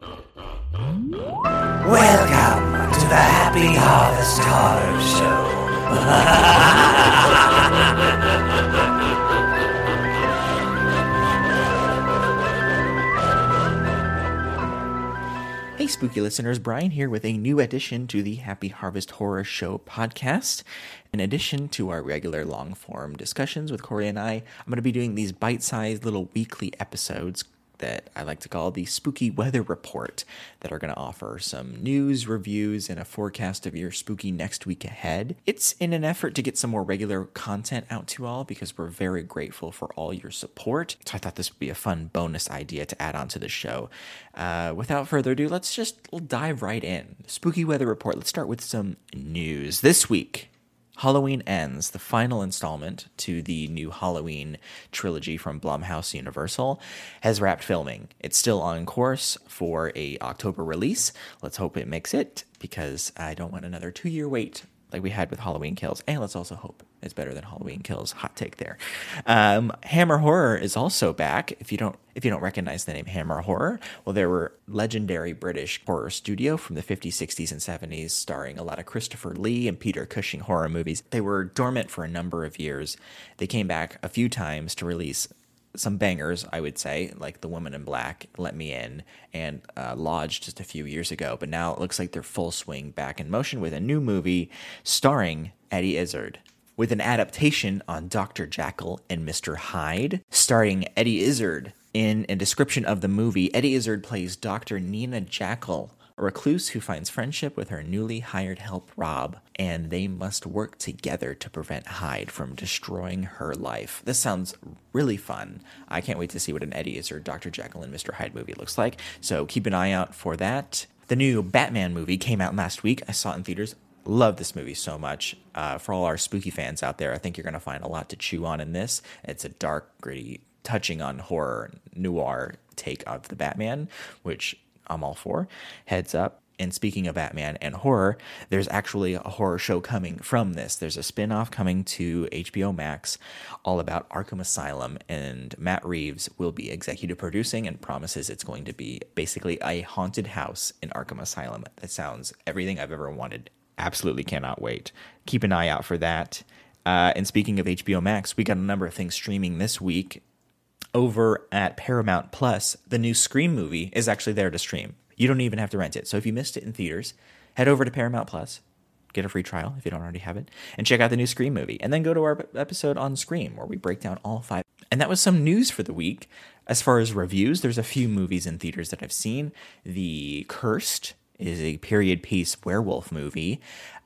Welcome to the Happy Harvest Horror Show. Hey, spooky listeners, Brian here with a new addition to the Happy Harvest Horror Show podcast. In addition to our regular long form discussions with Corey and I, I'm going to be doing these bite sized little weekly episodes that I like to call the Spooky Weather Report that are going to offer some news, reviews, and a forecast of your spooky next week ahead. It's in an effort to get some more regular content out to all because we're very grateful for all your support. So I thought this would be a fun bonus idea to add on to the show. Uh, without further ado, let's just dive right in. Spooky Weather Report. Let's start with some news. This week, Halloween Ends, the final installment to the new Halloween trilogy from Blumhouse Universal, has wrapped filming. It's still on course for a October release. Let's hope it makes it because I don't want another 2-year wait like we had with Halloween Kills. And let's also hope it's better than Halloween Kills. Hot take there. Um, Hammer Horror is also back. If you don't if you don't recognize the name Hammer Horror, well, there were legendary British horror studio from the 50s, 60s, and 70s, starring a lot of Christopher Lee and Peter Cushing horror movies. They were dormant for a number of years. They came back a few times to release some bangers, I would say, like The Woman in Black, Let Me In, and uh, Lodge just a few years ago. But now it looks like they're full swing back in motion with a new movie starring Eddie Izzard. With an adaptation on Dr. Jekyll and Mr. Hyde, starring Eddie Izzard. In a description of the movie, Eddie Izzard plays Dr. Nina Jekyll, a recluse who finds friendship with her newly hired help, Rob, and they must work together to prevent Hyde from destroying her life. This sounds really fun. I can't wait to see what an Eddie Izzard Dr. Jekyll and Mr. Hyde movie looks like, so keep an eye out for that. The new Batman movie came out last week. I saw it in theaters. Love this movie so much. Uh, for all our spooky fans out there, I think you're going to find a lot to chew on in this. It's a dark, gritty, touching on horror noir take of the Batman, which I'm all for. Heads up. And speaking of Batman and horror, there's actually a horror show coming from this. There's a spin off coming to HBO Max all about Arkham Asylum, and Matt Reeves will be executive producing and promises it's going to be basically a haunted house in Arkham Asylum. That sounds everything I've ever wanted. Absolutely cannot wait. Keep an eye out for that. Uh, and speaking of HBO Max, we got a number of things streaming this week over at Paramount Plus, the new Scream movie is actually there to stream. You don't even have to rent it. So if you missed it in theaters, head over to Paramount Plus, get a free trial if you don't already have it, and check out the new Scream movie. And then go to our episode on Scream where we break down all five. And that was some news for the week. As far as reviews, there's a few movies in theaters that I've seen. The Cursed is a period piece werewolf movie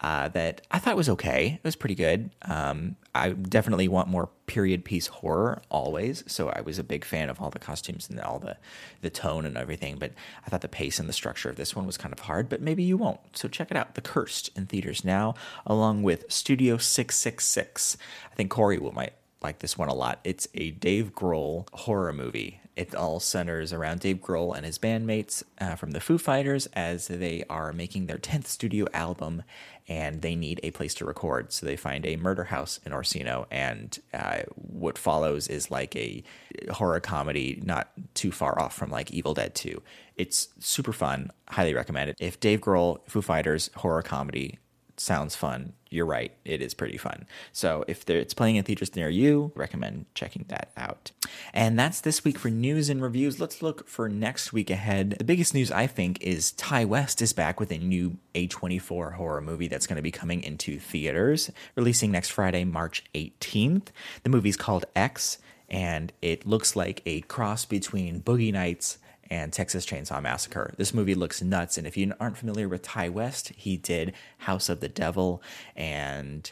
uh, that I thought was okay. It was pretty good. Um, I definitely want more period piece horror always, so I was a big fan of all the costumes and all the the tone and everything. But I thought the pace and the structure of this one was kind of hard. But maybe you won't. So check it out. The Cursed in theaters now, along with Studio Six Six Six. I think Corey will might like this one a lot. It's a Dave Grohl horror movie. It all centers around Dave Grohl and his bandmates uh, from the Foo Fighters as they are making their 10th studio album and they need a place to record. So they find a murder house in Orsino, and uh, what follows is like a horror comedy not too far off from like Evil Dead 2. It's super fun. Highly recommend it. If Dave Grohl, Foo Fighters, horror comedy sounds fun, you're right. It is pretty fun. So if it's playing in theaters near you, recommend checking that out. And that's this week for news and reviews. Let's look for next week ahead. The biggest news I think is Ti West is back with a new A24 horror movie that's going to be coming into theaters, releasing next Friday, March 18th. The movie's called X, and it looks like a cross between Boogie Nights and Texas Chainsaw Massacre. This movie looks nuts, and if you aren't familiar with Ti West, he did House of the Devil and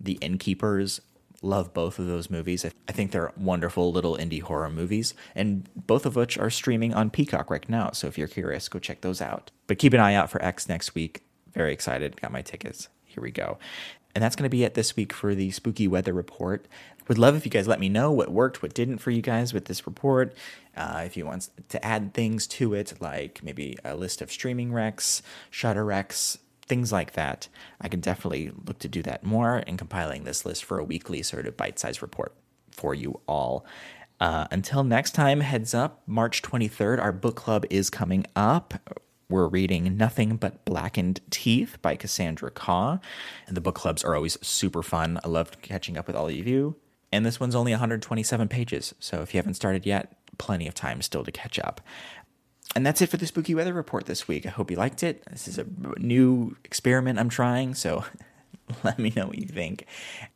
The Innkeepers, Love both of those movies. I think they're wonderful little indie horror movies, and both of which are streaming on Peacock right now. So if you're curious, go check those out. But keep an eye out for X next week. Very excited. Got my tickets. Here we go. And that's going to be it this week for the spooky weather report. Would love if you guys let me know what worked, what didn't for you guys with this report. Uh, if you want to add things to it, like maybe a list of streaming wrecks, Shudder wrecks, things like that, I can definitely look to do that more in compiling this list for a weekly sort of bite sized report for you all. Uh, until next time, heads up, March 23rd, our book club is coming up. We're reading Nothing But Blackened Teeth by Cassandra Khaw. And the book clubs are always super fun. I love catching up with all of you. And this one's only 127 pages. So if you haven't started yet, plenty of time still to catch up. And that's it for the spooky weather report this week. I hope you liked it. This is a new experiment I'm trying, so let me know what you think.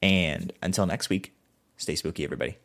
And until next week, stay spooky, everybody.